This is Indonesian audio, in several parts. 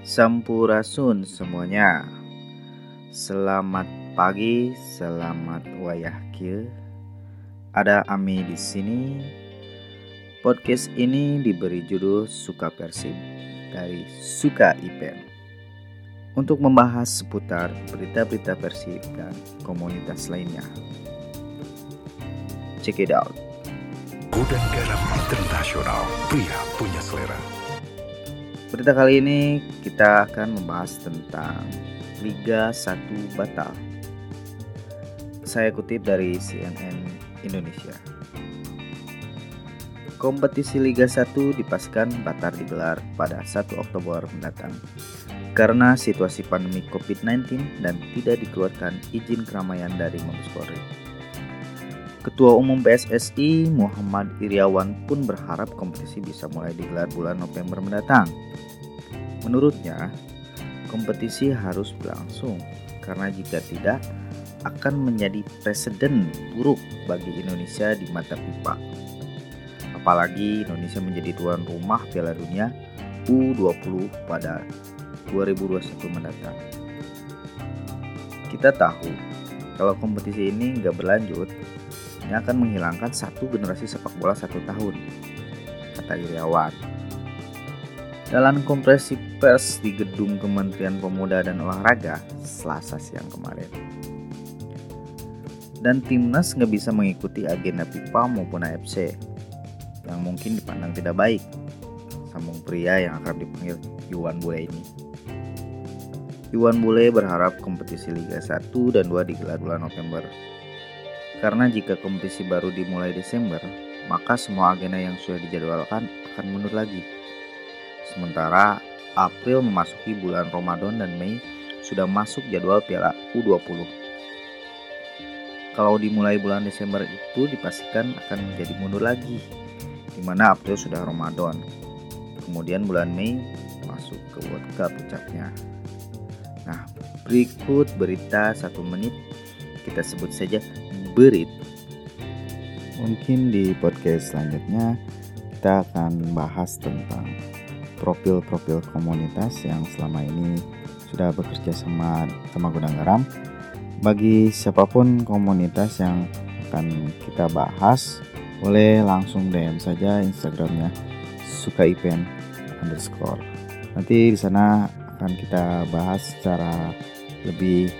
Sampurasun semuanya. Selamat pagi, selamat wayah kia. Ada Ami di sini. Podcast ini diberi judul Suka Persib dari Suka Ipen. Untuk membahas seputar berita-berita Persib dan komunitas lainnya. Check it out. Gudang Garam Internasional, pria punya selera. Berita kali ini kita akan membahas tentang Liga 1 batal. Saya kutip dari CNN Indonesia. Kompetisi Liga 1 dipastikan batal digelar pada 1 Oktober mendatang karena situasi pandemi COVID-19 dan tidak dikeluarkan izin keramaian dari Mabes Polri. Ketua Umum PSSI Muhammad Iriawan pun berharap kompetisi bisa mulai digelar bulan November mendatang. Menurutnya, kompetisi harus berlangsung karena jika tidak akan menjadi presiden buruk bagi Indonesia di mata FIFA. Apalagi Indonesia menjadi tuan rumah Piala Dunia U20 pada 2021 mendatang. Kita tahu kalau kompetisi ini nggak berlanjut, ini akan menghilangkan satu generasi sepak bola satu tahun, kata Iriawan. Dalam kompresi pers di gedung Kementerian Pemuda dan Olahraga selasa siang kemarin. Dan timnas nggak bisa mengikuti agenda FIFA maupun AFC yang mungkin dipandang tidak baik. Sambung pria yang akan dipanggil Iwan Bule ini. Iwan Bule berharap kompetisi Liga 1 dan 2 digelar bulan November. Karena jika kompetisi baru dimulai Desember, maka semua agenda yang sudah dijadwalkan akan mundur lagi. Sementara April memasuki bulan Ramadan dan Mei sudah masuk jadwal Piala U20. Kalau dimulai bulan Desember itu dipastikan akan menjadi mundur lagi, di mana April sudah Ramadan. Kemudian bulan Mei masuk ke World Cup puncaknya. Nah, berikut berita satu menit kita sebut saja berit. Mungkin di podcast selanjutnya kita akan bahas tentang profil-profil komunitas yang selama ini sudah bekerja sama sama Gudang Garam. Bagi siapa pun komunitas yang akan kita bahas, boleh langsung DM saja Instagramnya suka event underscore. Nanti di sana akan kita bahas secara lebih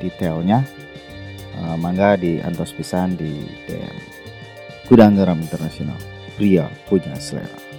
detailnya. Uh, mangga di antos pisan di DM. Gudang Garam Internasional. Pria punya selera.